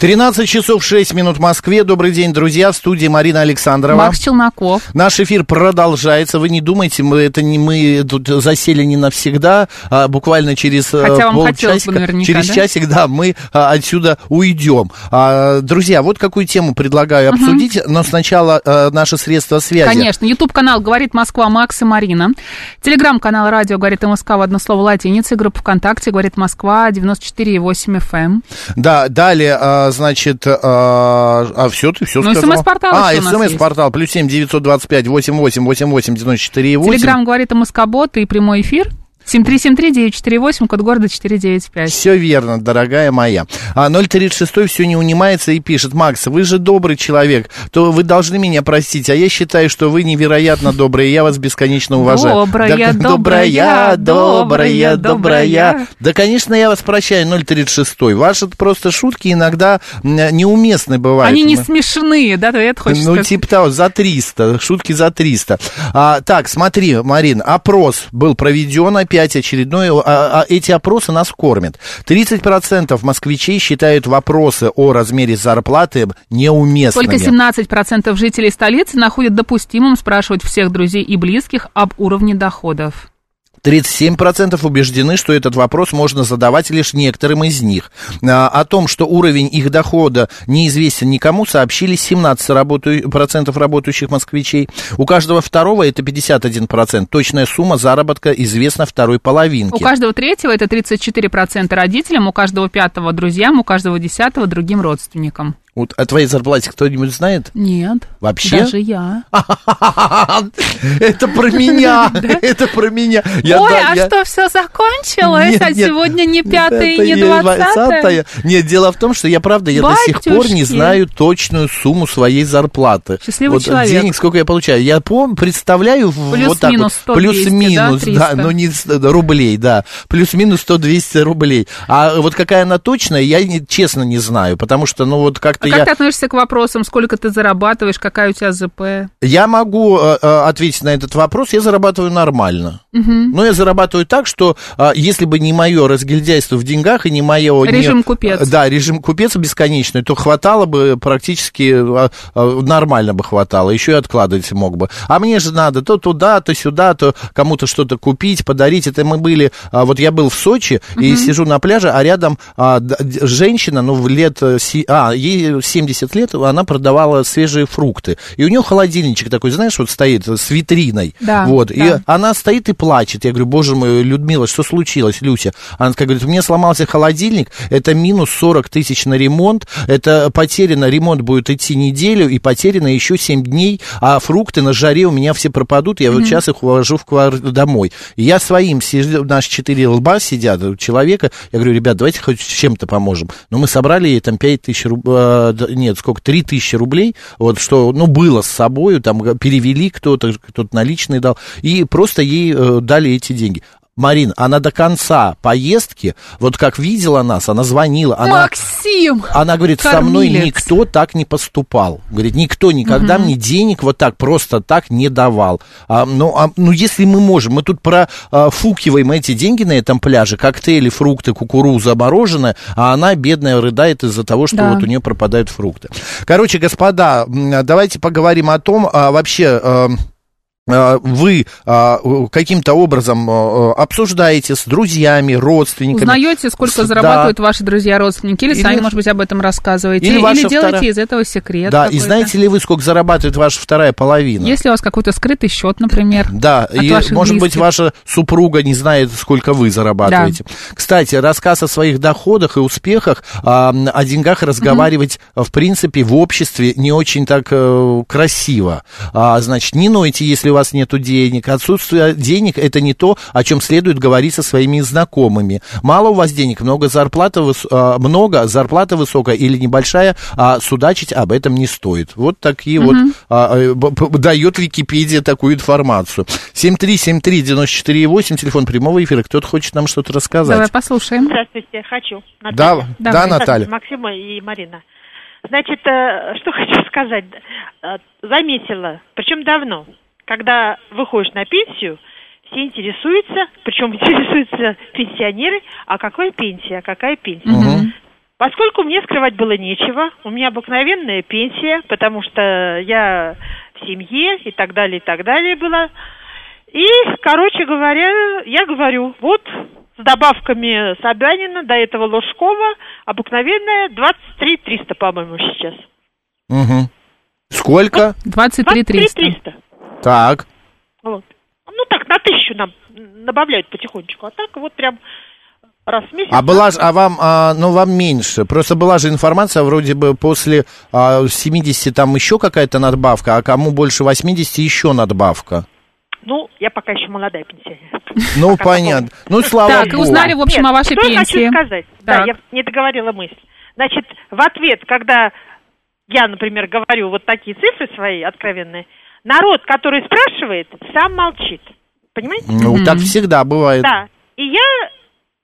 13 часов 6 минут в Москве. Добрый день, друзья. В студии Марина Александрова. Макс Челноков. Наш эфир продолжается. Вы не думайте, мы это не мы тут засели не навсегда, а буквально через э, Хотя вам полчасика, бы наверняка, через да? часик, да, мы а, отсюда уйдем. А, друзья, вот какую тему предлагаю обсудить, но сначала а, наши средства связи. Конечно, YouTube-канал «Говорит Москва» Макс и Марина. Телеграм-канал «Радио говорит МСК» в одно слово латиницей. Группа ВКонтакте «Говорит Москва» 94,8 FM. Да, далее, а, значит, а, а все, ты все Ну, сказала. СМС-портал А, СМС-портал, плюс семь девятьсот двадцать пять восемь восемь восемь восемь девяносто четыре восемь. Телеграм «Говорит МСК» бот и прямой эфир. 7373948, код города 495. Все верно, дорогая моя. А 036 все не унимается и пишет, Макс, вы же добрый человек, то вы должны меня простить, а я считаю, что вы невероятно добрые, я вас бесконечно уважаю. Добрая, Да, добрая, добрая, добрая, добрая. Да, конечно, я вас прощаю, 036. Ваши просто шутки иногда неуместны бывают. Они не Мы- смешные, да, ты это хочешь ну, сказать? типа того, за 300, шутки за 300. А, так, смотри, Марин, опрос был проведен опять очередной, а, а эти опросы нас кормят. 30% москвичей считают вопросы о размере зарплаты неуместными. Только 17% жителей столицы находят допустимым спрашивать всех друзей и близких об уровне доходов. 37% убеждены, что этот вопрос можно задавать лишь некоторым из них. А, О том, что уровень их дохода неизвестен никому, сообщили 17% работу- процентов работающих москвичей. У каждого второго это 51%. Точная сумма заработка известна второй половинке. У каждого третьего это 34% родителям, у каждого пятого друзьям, у каждого десятого другим родственникам. Вот о твоей зарплате кто-нибудь знает? Нет. Вообще? Даже я. Это про меня! Это про меня! Ой, а что, все закончилось? А сегодня не пятое и не двадцатое? 20-е. Нет, дело в том, что я, правда, я до сих пор не знаю точную сумму своей зарплаты. Счастливый вот человек. денег сколько я получаю. Я помню, представляю вот так вот. 100, Плюс-минус, 200, да, но не с- да, рублей, да. Плюс-минус 100-200 рублей. А вот какая она точная, я не- честно не знаю, потому что, ну, вот как-то Я... как ты относишься к вопросам, сколько ты зарабатываешь, какая у тебя ЗП? Я могу э, э, ответить на этот вопрос, я зарабатываю нормально. Но я зарабатываю так, что э, если бы не мое разгильдяйство в деньгах и не мое... не- Режим купец. Да, режим купец бесконечный, то хватало бы практически, э, э, нормально бы хватало, еще и откладывать мог бы. А мне же надо то туда, то сюда, то кому-то что-то купить, подарить. Это мы были, а, вот я был в Сочи и сижу на пляже, а рядом а, женщина, ну, в лет, э, а, ей 70 лет, она продавала свежие фрукты. И у нее холодильничек такой, знаешь, вот стоит с витриной. Да, вот. И да. она стоит и плачет. Я говорю, боже мой, Людмила, что случилось, Люся? Она такая говорит, у меня сломался холодильник, это минус 40 тысяч на ремонт, это потеряно, ремонт будет идти неделю, и потеряно еще 7 дней, а фрукты на жаре у меня все пропадут, я вот сейчас их увожу в квар... домой. И я своим, сижу, наши четыре лба сидят, у человека, я говорю, ребят, давайте хоть чем-то поможем. Но мы собрали ей там 5 тысяч рублей, нет, сколько, 3 тысячи рублей, вот что, ну, было с собой, там перевели кто-то, кто-то наличные дал, и просто ей э, дали эти деньги. Марин, она до конца поездки, вот как видела нас, она звонила, она... Максим! Она говорит, со мной Кормилец. никто так не поступал. Говорит, никто никогда мне денег вот так просто так не давал. А, ну, а, ну, если мы можем, мы тут профукиваем эти деньги на этом пляже, коктейли, фрукты, кукуруза, мороженое, а она, бедная, рыдает из-за того, что Да. вот у нее пропадают фрукты. Короче, господа, давайте поговорим о том, а, вообще... а, а, вы а, каким-то образом а, обсуждаете с друзьями, родственниками. Узнаете, сколько С- зарабатывают ваши друзья-родственники, или, Или- сами, может быть, об этом рассказываете, или или, делаете вторая- из этого секрет. Да, и какой-то. знаете ли вы, сколько зарабатывает ваша вторая половина? Если у вас какой-то скрытый счет, например. Да, и, может быть, близких. ваша супруга не знает, сколько вы зарабатываете. Кстати, рассказ о своих доходах и успехах, а, о деньгах разговаривать, в принципе, в обществе не очень так э, красиво. А, значит, не нойте, если у вас нет денег. Отсутствие денег – это не то, о чем следует говорить со своими знакомыми. Мало у вас денег, много зарплата, выс- а, много, зарплата высокая или небольшая, а судачить об этом не стоит. Вот такие вот а, э, дает Википедия такую информацию. 7373948, телефон прямого эфира. Кто-то хочет нам что-то рассказать. Давай послушаем. Здравствуйте, хочу. Да, Наталья. да, Давай. Наталья. Максима и Марина. Значит, э, что хочу сказать. Э, Заметила, причем давно, когда выходишь на пенсию, все интересуются, причем интересуются пенсионеры, а какая пенсия, а какая пенсия. Мгм. Поскольку мне скрывать было нечего, у меня обыкновенная пенсия, потому что я в семье и так далее, и так далее была. И, короче говоря, я говорю, вот с добавками Собянина, до этого Ложкова, обыкновенная 23 300, по-моему, сейчас. Мгм. Сколько? 23 300. 300. Так. Вот. Ну так, на тысячу нам добавляют потихонечку, а так вот прям раз в месяц. А была же, а вам, а, ну, вам меньше. Просто была же информация, вроде бы после а, 70 там еще какая-то надбавка, а кому больше 80 еще надбавка. Ну, я пока еще молодая пенсионерка. Ну, Пока понятно. Ну, слава Так, и богу. узнали, в общем, Нет, о вашей что я пенсии. хочу сказать. Да, Так. я не договорила мысль. Значит, в ответ, когда я, например, говорю вот такие цифры свои откровенные, народ, который спрашивает, сам молчит. Понимаете? Ну, так всегда бывает. Да. И я,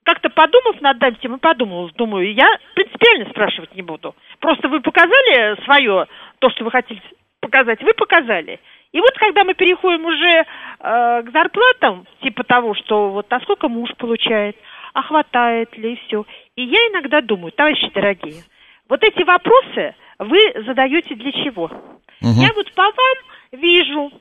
как-то подумав над этим, и подумала, думаю, я принципиально спрашивать не буду. Просто вы показали свое, то, что вы хотели показать, вы показали. И вот когда мы переходим уже э, к зарплатам, типа того, что вот а сколько муж получает, а хватает ли, и все. И я иногда думаю, товарищи дорогие, вот эти вопросы вы задаете для чего? Мгм. Я вот по вам вижу,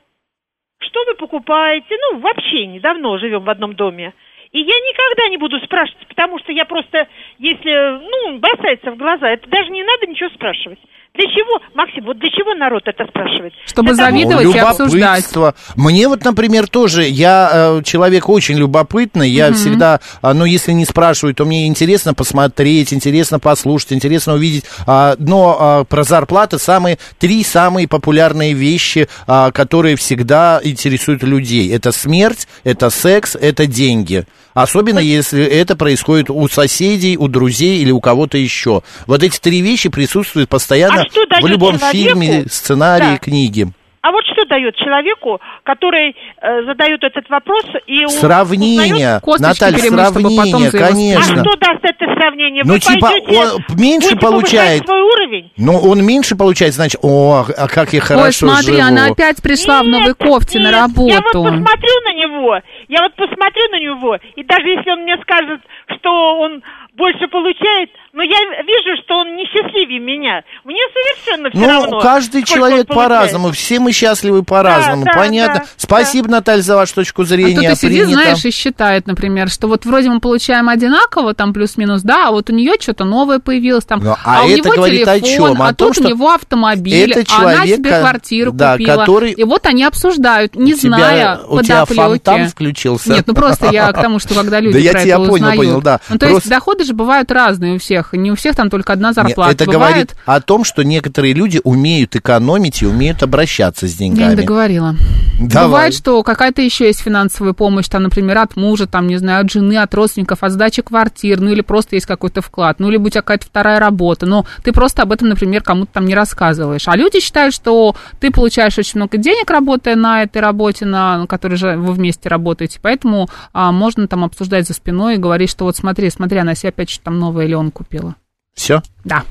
что вы покупаете, ну, вообще недавно живем в одном доме. И я никогда не буду спрашивать, потому что я просто, если, ну, бросается в глаза, это даже не надо ничего спрашивать. Для чего, Максим, вот для чего народ это спрашивает? Чтобы Для того- завидовать и обсуждать. любопытство. Мне вот, например, тоже, я э, человек очень любопытный, я всегда, а, ну, если не спрашивают, то мне интересно посмотреть, интересно послушать, интересно увидеть. А, но а, про зарплаты самые, три самые популярные вещи, а, которые всегда интересуют людей. Это смерть, это секс, это деньги. Особенно если это происходит у соседей, у друзей или у кого-то еще. Вот эти три вещи присутствуют постоянно А в любом человеку? фильме, сценарии, Да. книге. А вот что дает человеку, который э, задает этот вопрос и Сравнение, узнает- Наталья, потом сравнение, за его А конечно. что даст это сравнение? Ну, Вы типа, пойдете, он меньше получает. свой уровень? Но он меньше получает, значит, о, а как я хорошо Ой, смотри, живу. она опять пришла в новой Нет, кофте на нет, работу. Я вот посмотрю на него, я вот посмотрю на него, и даже если он мне скажет, что он больше получает, но я вижу, что он несчастливее меня. Мне совершенно все Ну, равно. каждый человек по-разному, все мы счастливы по-разному, да, понятно. да, Спасибо, Наталья, за вашу точку А зрения. кто-то сидит, знаешь, и считает, например, что вот вроде мы получаем одинаково, там плюс-минус, да, а вот у нее что-то новое появилось, там, Ну, а, а у это него говорит о телефон, чём? О а том, тут что у него автомобиль, это а она человек, себе квартиру да, купила. который- И вот они обсуждают, не У тебя- зная у тебя фонтан включился. Нет, ну просто я к тому, что когда люди Да я тебя понял, понял, да. Ну, то Просто- есть доходы же бывают разные у всех, не у всех там только одна Нет, зарплата. Это Бывает... говорит о том, что некоторые люди умеют экономить и умеют обращаться с Я не деньгами. договорила. Давай. Бывает, что какая-то еще есть финансовая помощь, там, например, от мужа, там, не знаю, от жены, от родственников, от сдачи квартир, ну или просто есть какой-то вклад, ну или будет какая-то вторая работа, но ты просто об этом, например, кому-то там не рассказываешь. А люди считают, что ты получаешь очень много денег, работая на этой работе, на которой же вы вместе работаете, поэтому а, можно там обсуждать за спиной и говорить, что вот смотри, смотри, она себе опять что-то там новое он купила. Все? Да.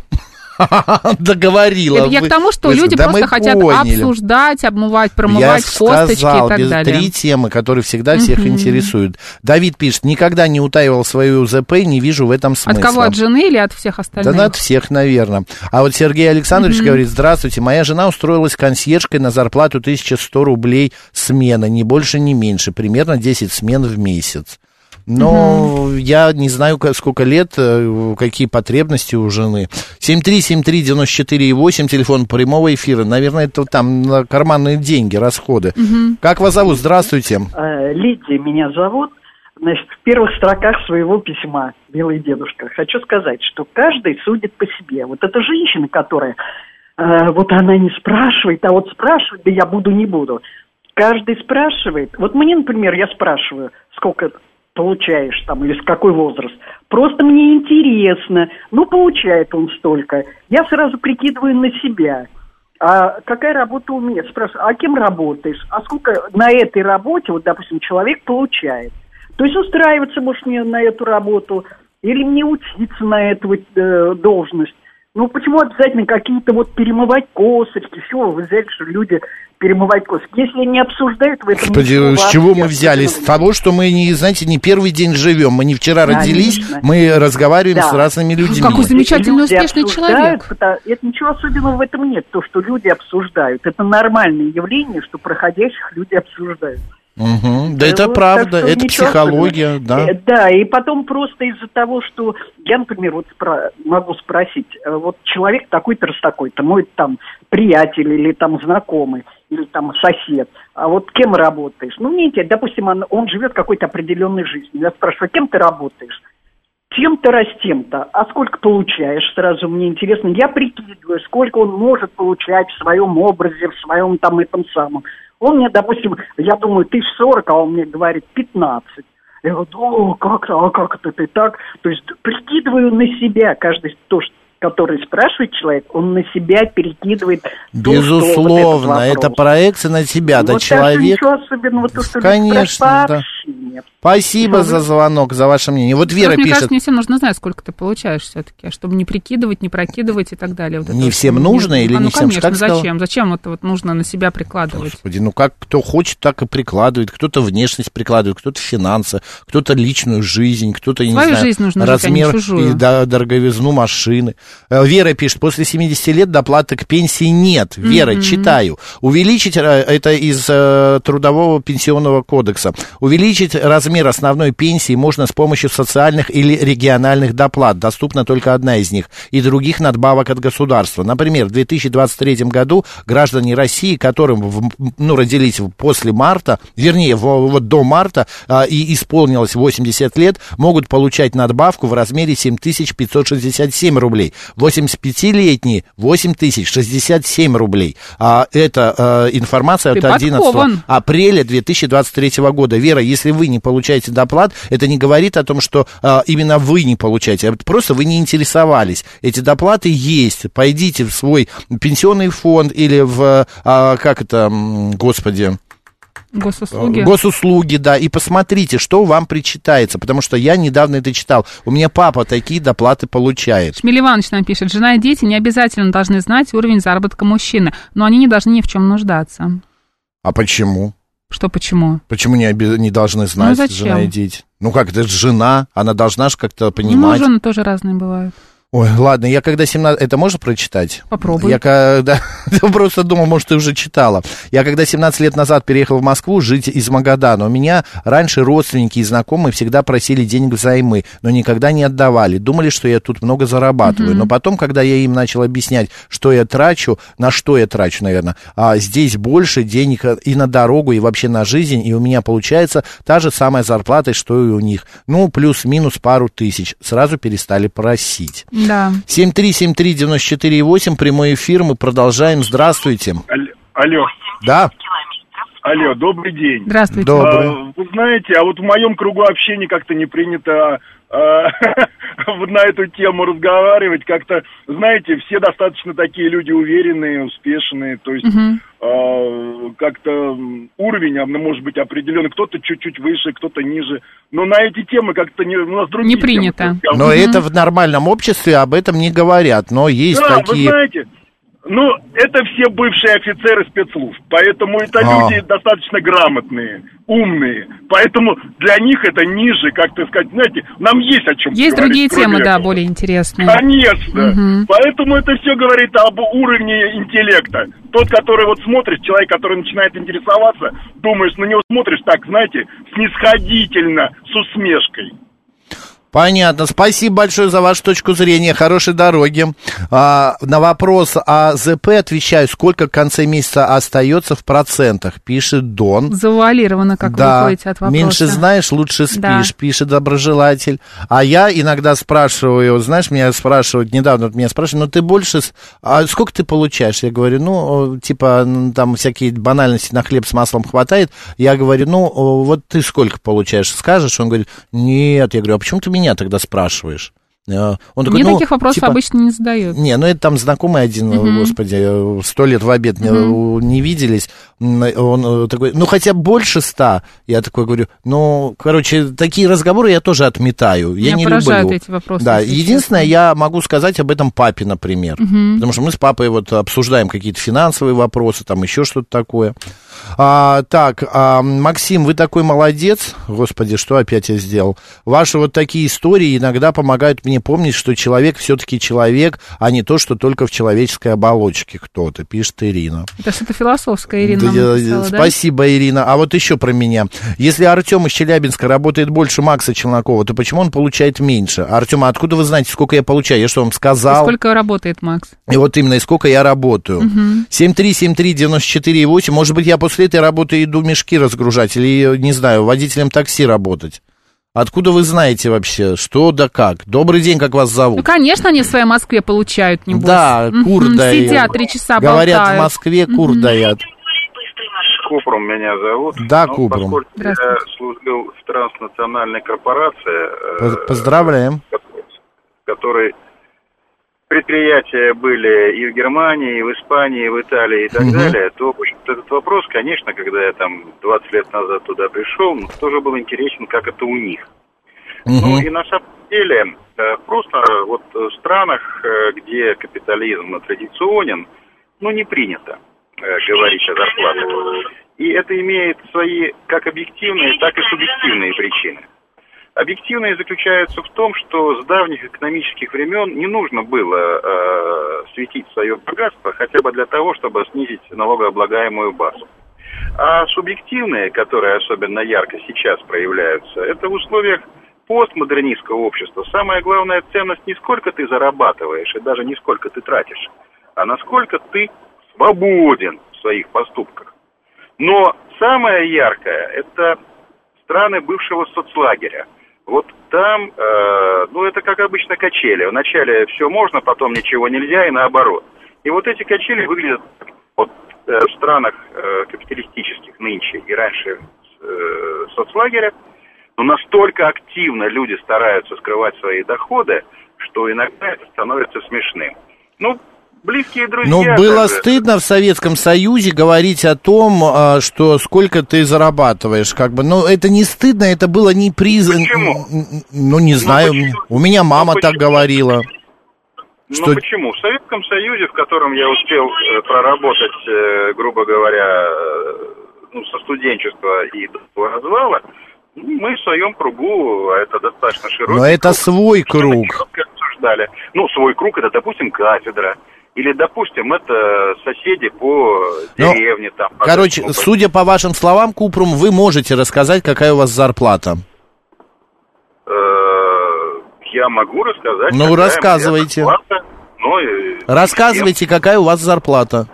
Договорила. Это я к тому, что вы- люди да просто хотят поняли. обсуждать, обмывать, Я промывать косточки сказал, и так без- далее. три темы, которые всегда всех интересуют. Давид пишет, никогда не утаивал свою ЗП, не вижу в этом От смысла. кого? От жены или от всех Да остальных? ну, от всех, наверное. А вот Сергей Александрович говорит, здравствуйте, моя жена устроилась консьержкой на зарплату 1100 рублей смена, ни больше, ни меньше, примерно 10 смен в месяц. Но я не знаю, сколько лет, э, какие потребности у жены. 7373948, телефон прямого эфира. Наверное, это там на карманные деньги, расходы. Как вас зовут? Здравствуйте. Э, Лидия меня зовут. Значит, в первых строках своего письма «Белый дедушка» хочу сказать, что каждый судит по себе. Вот эта женщина, которая, э, вот она не спрашивает, а вот спрашивает, да я буду, не буду. Каждый спрашивает. Вот мне, например, я спрашиваю, сколько получаешь там, или с какой возраст. Просто мне интересно. Ну, получает он столько. Я сразу прикидываю на себя. А какая работа у меня? Спрашиваю, а кем работаешь? А сколько на этой работе, вот, допустим, человек получает? То есть устраиваться, может, мне на эту работу, или мне учиться на эту э, должность. Ну, почему обязательно какие-то вот перемывать косточки? Чего вы взяли, что люди перемывать косточки? Если не обсуждают в этом... Господи, ничего с чего мы взяли? С того, что мы, не, знаете, не первый день живем. Мы не вчера Конечно. родились, мы разговариваем Да. с разными людьми. Какой замечательный, Люди успешный человек. Это ничего особенного в этом нет. То, что люди обсуждают, это нормальное явление, что проходящих люди обсуждают. Мгм. Да это вот, правда, это психология, особенного. да. Э, Да, и потом просто из-за того, что я, например, вот спра- могу спросить, э, вот человек такой-то раз такой-то, мой там приятель или там знакомый, или там сосед, а вот кем работаешь? Ну, мне интересно, допустим, он, он живет какой-то определенной жизнью. Я спрашиваю, кем ты работаешь? Тем-то раз тем-то. А сколько получаешь? Сразу мне интересно. Я прикидываю, сколько он может получать в своем образе, в своем там этом самом. Он мне, допустим, я думаю, тысяч сорок, а он мне говорит пятнадцать. Я говорю, о, как, а как это ты так? То есть прикидываю на себя каждый то, что который спрашивает человек, он на себя перекидывает то, что вот Безусловно, это проекция на тебя, да, Вот человек. Ничего особенного, то, что Конечно, да. Спасибо за звонок, за ваше мнение. Вот Вера Просто, мне пишет, кажется, не всем нужно знать, сколько ты получаешь все-таки, чтобы не прикидывать, не прокидывать и так далее. Вот это Не вот. всем Не- нужно или а, не ну, всем? конечно, Как сказала? зачем? Зачем это вот нужно на себя прикладывать? Господи, ну как кто хочет, так и прикладывает. Кто-то внешность прикладывает, кто-то финансы, кто-то личную жизнь, кто-то, не знаю, жизнь нужно жить, а не размер чужую. и да, дороговизну машины. Э, Вера пишет, после 70 лет доплаты к пенсии нет. Вера, Мгм. читаю. Увеличить, э, это из э, Трудового пенсионного кодекса, увеличить размер основной пенсии можно с помощью социальных или региональных доплат. Доступна только одна из них. И других надбавок от государства. Например, в 2023 году граждане России, которым в- ну, родились после марта, вернее, в- вот до марта а, и исполнилось 80 лет, могут получать надбавку в размере 7567 рублей. 85-летние 8067 рублей. А, это а, информация Ты от 11 подкован. апреля 2023 года. Вера, если вы не получаете доплат, это не говорит о том, что а, именно вы не получаете, а просто вы не интересовались. Эти доплаты есть. Пойдите в свой пенсионный фонд или в, а, как это, господи, Госуслуги. госуслуги, да, и посмотрите, что вам причитается, потому что я недавно это читал. У меня папа такие доплаты получает. Шмель Иванович нам пишет, жена и дети не обязательно должны знать уровень заработка мужчины, но они не должны ни в чем нуждаться. А почему? Что почему? Почему не, оби- не должны знать Ну, зачем? жена и дети? Ну как, это же жена, она должна же как-то Ну, понимать. жены тоже разные бывают. Ой, ладно, я когда 17... Это можно прочитать? Попробуй. Я когда... Просто думал, может, ты уже читала. Я когда 17 лет назад переехал в Москву жить из Магадана, у меня раньше родственники и знакомые всегда просили денег взаймы, но никогда не отдавали. Думали, что я тут много зарабатываю. Но потом, когда я им начал объяснять, что я трачу, на что я трачу, наверное, а здесь больше денег и на дорогу, и вообще на жизнь, и у меня получается та же самая зарплата, что и у них. Ну, плюс-минус пару тысяч. Сразу перестали просить. Да. 7373948, прямой эфир, мы продолжаем. Здравствуйте. Алло. Да, Алло, добрый день. Здравствуйте. Добрый. А, вы знаете, а вот в моем кругу общения как-то не принято а, вот на эту тему разговаривать. Как-то, знаете, все достаточно такие люди уверенные, успешные. То есть Мгм. а, как-то уровень, а, может быть, определенный. Кто-то чуть-чуть выше, кто-то ниже. Но на эти темы как-то не, у нас другие Не принято. темы. Но это в нормальном обществе об этом не говорят. Но есть Да, вы такие... знаете, ну, это все бывшие офицеры спецслужб, поэтому это А. люди достаточно грамотные, умные, поэтому для них это ниже, как-то сказать, знаете, нам есть о чем Есть другие темы, да, более интересные. Конечно. Мгм. Поэтому это все говорит об уровне интеллекта. Тот, который вот смотришь, человек, который начинает интересоваться, думаешь, на него смотришь так, знаете, снисходительно, с усмешкой. Понятно. Спасибо большое за вашу точку зрения. Хорошей дороги. А, на вопрос о ЗП отвечаю, сколько в конце месяца остается в процентах, пишет Дон. Завуалировано, как вы да, уходите от вопроса. меньше знаешь, лучше спишь, Да. пишет доброжелатель. А я иногда спрашиваю, знаешь, меня спрашивают, недавно меня спрашивают, ну ты больше, а сколько ты получаешь? Я говорю, ну, типа, там всякие банальности на хлеб с маслом хватает. Я говорю, ну, вот ты сколько получаешь, скажешь? Он говорит, нет. Я говорю, а почему ты меня тогда спрашиваешь? Э, Он такой, Мне ну, таких вопросов типа, обычно не задают. не, ну это там знакомый один, Мгм. господи, э, сто лет в обед не, не виделись. Он такой, ну хотя больше ста. Я такой говорю, ну, короче, такие разговоры я тоже отметаю. Я Меня не поражают люблю. эти вопросы, Да, единственное, я могу сказать об этом папе, например. Мгм. Потому что мы с папой вот обсуждаем какие-то финансовые вопросы, там еще что-то такое. А, так, а, Максим, вы такой молодец. Господи, что опять я сделал? Ваши вот такие истории иногда помогают мне помнить, что человек все-таки человек, а не то, что только в человеческой оболочке кто-то, пишет Ирина. Это что-то философское, Ирина Да, написала, да? Спасибо, Ирина. А вот еще про меня. Если Артем из Челябинска работает больше Макса Челнокова, то почему он получает меньше? Артем, а откуда вы знаете, сколько я получаю? Я что вам сказал? Сколько работает Макс? И вот именно, и сколько я работаю. Мгм. 7373948. Может быть, я после этой работы иду мешки разгружать или, не знаю, водителем такси работать. Откуда вы знаете вообще, что да как? Добрый день, как вас зовут? Ну, конечно, они в своей Москве получают, небось. Да, кур дают. Сидят три часа Говорят, болтают. в Москве кур Мгм. дают. Купрум меня зовут. Да, Ну, Купрум. Поскольку я служил в транснациональной корпорации, э, Поз- Поздравляем. в которой предприятия были и в Германии, и в Испании, и в Италии и так Мгм. далее, то в общем-то, этот вопрос, конечно, когда я там 20 лет назад туда пришел, ну, тоже был интересен, как это у них. Ну и на самом деле, э, просто вот в странах, э, где капитализм традиционен, ну не принято э, говорить о зарплатах. И это имеет свои как объективные, так и субъективные причины. Объективные заключаются в том, что с давних экономических времен не нужно было э, светить свое богатство хотя бы для того, чтобы снизить налогооблагаемую базу. А субъективные, которые особенно ярко сейчас проявляются, это в условиях постмодернистского общества. Самая главная ценность не сколько ты зарабатываешь и даже не сколько ты тратишь, а насколько ты свободен в своих поступках. Но самое яркое – это страны бывшего соцлагеря. Вот там, э, ну это как обычно качели. Вначале все можно, потом ничего нельзя и наоборот. И вот эти качели выглядят вот, э, в странах э, капиталистических нынче и раньше э, соцлагеря, но настолько активно люди стараются скрывать свои доходы, что иногда это становится смешным. Ну, близкие друзья... Ну, было даже- стыдно в Советском Союзе говорить о том, а, что сколько ты зарабатываешь, как бы. Ну, это не стыдно, это было не признано. Ну, не знаю, у меня мама так говорила. Ну Что- почему? В Советском Союзе, в котором я успел э, проработать, э, грубо говоря, э, ну, со студенчества и до развала, ну, мы в своем кругу, а это достаточно широкий Но это круг, свой круг. обсуждали. Ну, свой круг это, допустим, кафедра. Или, допустим, это соседи по Ну, деревне там. по Короче, дому. судя по вашим словам, Купрум, вы можете рассказать, какая у вас зарплата. Э, я могу рассказать. Ну, рассказывайте. зарплата. Ну, и- Рассказывайте, какая у вас зарплата.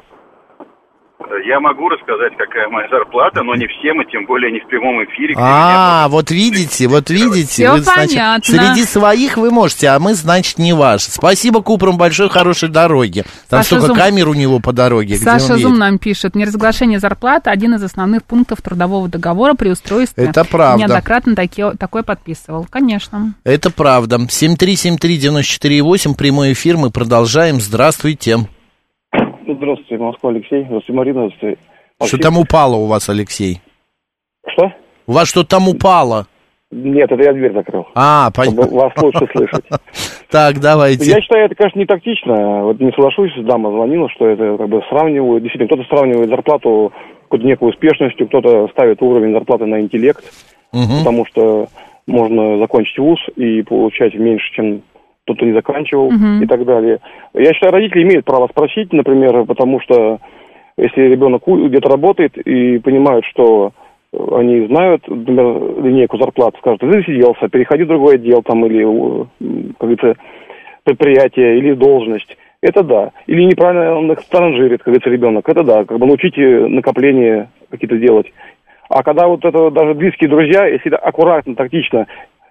Я могу рассказать, какая моя зарплата, но не всем, и тем более не в прямом эфире. А, вот видите, вот видите. Вы, значит, понятно. среди своих вы можете, а мы, значит, не ваши. Спасибо, Купрум, большой хорошей дороги. Там Саша столько Зум- камер у него по дороге. Саша Зум едет. нам пишет, неразглашение зарплаты – один из основных пунктов трудового договора при устройстве. Это правда. Неоднократно таки- такое подписывал. Конечно. Это правда. 7373948, прямой эфир, мы продолжаем. Здравствуйте. Здравствуйте, Москва, Алексей. Здравствуйте, Марина. Здравствуйте, Что там упало у вас, Алексей? Что? У вас что там упало? Нет, это я дверь закрыл. А, понятно. вас лучше слышать. Так, давайте. Я считаю, это, конечно, не тактично. Вот не соглашусь, дама звонила, что это как бы сравнивают. Действительно, кто-то сравнивает зарплату какой-то некой успешностью, кто-то ставит уровень зарплаты на интеллект, Мгм. потому что можно закончить вуз и получать меньше, чем тот, кто не заканчивал Мгм. и так далее. Я считаю, родители имеют право спросить, например, потому что если ребенок где-то работает и понимают, что они знают, например, линейку зарплат, скажут, ты засиделся, переходи в другой отдел там или, э, как говорится, предприятие или должность. Это да. Или неправильно он их транжирит, как говорится, ребенок. Это да. Как бы научите накопления какие-то делать. А когда вот это даже близкие друзья, если аккуратно, тактично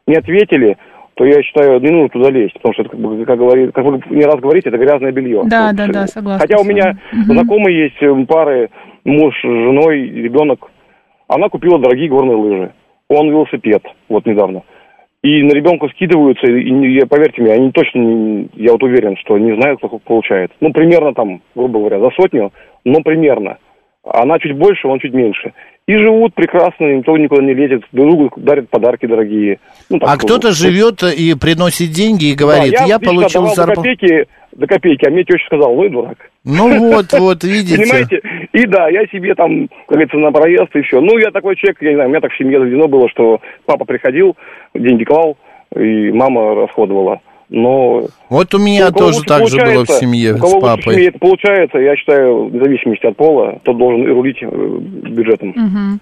не ответили, то я считаю, не нужно туда лезть, потому что это, как, бы, как, говорит, как вы не раз говорите, это грязное белье. Да, да, да, согласна. Хотя у меня. Мгм. знакомые есть пары, муж с женой, ребенок. Она купила дорогие горные лыжи. Он велосипед, вот недавно. И на ребенка скидываются, и, я- поверьте мне, они точно, не- я вот уверен, что не знают, сколько получает. Ну, примерно там, грубо говоря, за сотню, но примерно. Она чуть больше, он чуть меньше. И живут прекрасно, никто никуда не лезет, друг другу дарят подарки дорогие. Ну, так, А кто-то живет и приносит деньги и говорит, Да, я, лично получил зарплату. копейки, до копейки, а мне теща сказала, ну и дурак. Ну вот, вот, видите. Понимаете? И да, я себе там, как говорится, на проезд и все. Ну, я такой человек, я не знаю, у меня так в семье заведено было, что папа приходил, деньги клал, и мама расходовала. Но Вот у меня у кого тоже так же было в семье у кого с в папой. семье это получается, я считаю, вне зависимости от пола, тот должен рулить э, бюджетом. Мгм.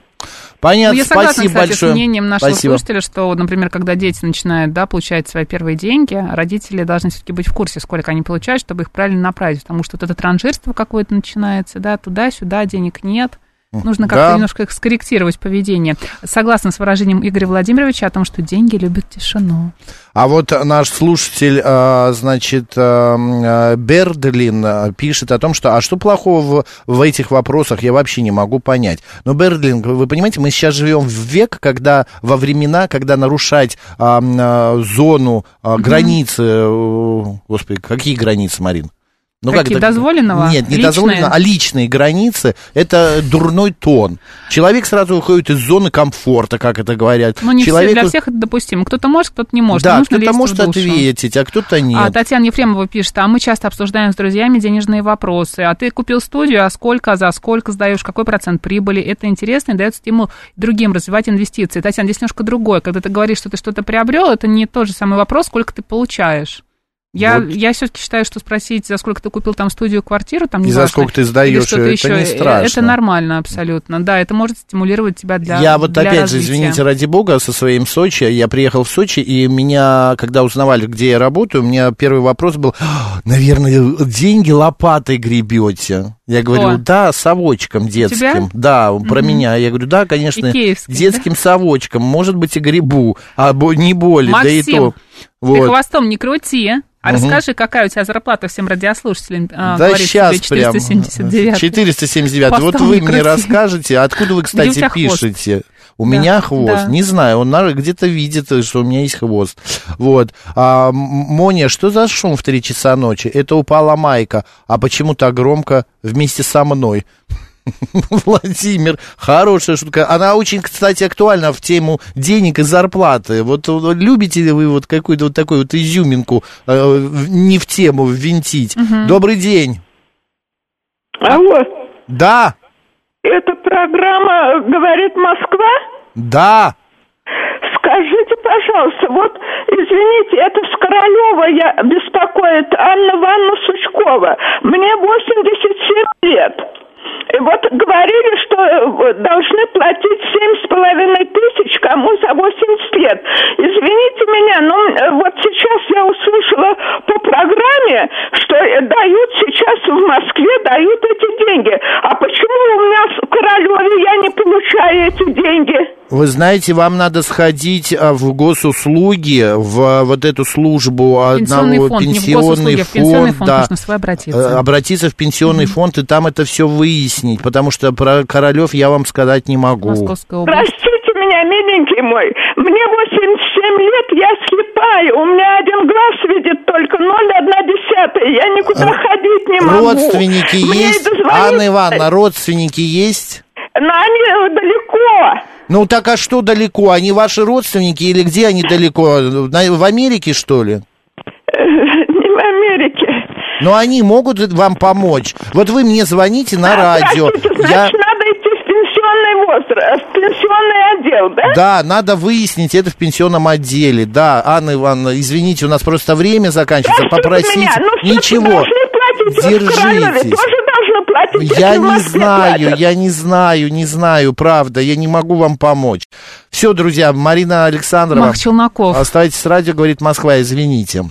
Понятно, Ну, я согласна, спасибо кстати, большое. с мнением нашего Спасибо. слушателя, что, например, когда дети начинают, да, получать свои первые деньги, родители должны все-таки быть в курсе, сколько они получают, чтобы их правильно направить, потому что вот это транжирство какое-то начинается, да, туда-сюда, денег нет. Нужно как-то Да. немножко их скорректировать поведение. Согласна с выражением Игоря Владимировича о том, что деньги любят тишину. А вот наш слушатель, а, значит, а, а, Бердлин пишет о том, что а что плохого в, в этих вопросах, я вообще не могу понять. Но, Бердлин, вы понимаете, мы сейчас живем в век, когда во времена, когда нарушать а, а, зону, а, границы, э, господи, какие границы, Марин? Ну, Какие, это? дозволенного? Нет, не Личные? дозволено, а личные границы – это дурной тон. Человек сразу выходит из зоны комфорта, как это говорят. Ну, не все, Человеку- для всех это допустимо. Кто-то может, кто-то не может. Да, кто-то может ответить, а кто-то нет. А Татьяна Ефремова пишет, а мы часто обсуждаем с друзьями денежные вопросы. А ты купил студию, а сколько, за сколько сдаешь, какой процент прибыли? Это интересно и дает стимул другим развивать инвестиции. Татьяна, здесь немножко другое. Когда ты говоришь, что ты что-то приобрел, это не тот же самый вопрос, сколько ты получаешь. Я, Вот. я все-таки считаю, что спросить, за сколько ты купил там студию, квартиру, там И не за сколько ты сдаешь, это не страшно. Это нормально абсолютно. Да, это может стимулировать тебя для я вот для опять развития. же, извините, ради бога, со своим Сочи, я приехал в Сочи, и меня, когда узнавали, где я работаю, у меня первый вопрос был, «А, наверное, деньги лопатой гребете. Я говорю, Кто? да, совочком детским. тебя? Да, про Мгм. меня. Я говорю, да, конечно, Икеевским, детским совочком, может быть, и грибу, а не более, да и Максим, то. Ты Вот. хвостом не крути, а Мгм. расскажи, какая у тебя зарплата всем радиослушателям, а, Да говорит сейчас тебе прям. 479. 479. Вот Хвостом вы не мне расскажете, откуда вы, у кстати, хвост? пишете? У Да, меня хвост. да. Не знаю, он где-то видит, что у меня есть хвост. Вот. А, Моня, что за шум в 3 часа ночи? Это упала майка. А почему так громко вместе со мной? Владимир, хорошая шутка. Она очень, кстати, актуальна в тему денег и зарплаты. Вот, вот любите ли вы вот какую-то вот такую вот изюминку э, не в тему ввинтить? Мгм. Добрый день. Алло, Да, это программа «Говорит Москва»? да. Скажите, пожалуйста, вот, извините, это с Королева я беспокоит Анна Ивановна Сучкова. Мне 87 лет. И вот говорили, что э, должны платить семь с половиной тысяч кому за 80 лет. Извините меня, но э, вот сейчас я услышала по программе, что э, дают сейчас в Москве, дают эти деньги. А почему у меня в Королеве я не получаю эти деньги? Вы знаете, вам надо сходить а, в госуслуги, в а, вот эту службу Пенсионный одного фонд, пенсионный фонд да, обратиться. обратиться в пенсионный фонд и там это все выяснить, потому что про Королев я вам сказать не могу. Московская область. Простите меня, миленький мой. Мне 87 лет, я слепая. У меня один глаз видит только 0,1 десятая. Я никуда ходить не могу. Родственники Мне есть? Анна Ивановна, родственники есть? Но они далеко. Ну так а что далеко? Они ваши родственники или где они далеко? В Америке, что ли? Э, Не в Америке. Но они могут вам помочь. Вот вы мне звоните на радио. Простите, значит, Я... надо идти в пенсионный возраст, в отдел, да? Да, надо выяснить это в пенсионном отделе. Да, Анна Ивановна, извините, у нас просто время заканчивается. Спрашивают Попросите. меня, ну что, Ничего. Держитесь. тоже должны платить, Я не знаю, я не знаю, не знаю, правда, я не могу вам помочь. Все, друзья, Марина Александрова. Мах Челноков. Оставайтесь с радио, говорит Москва, извините.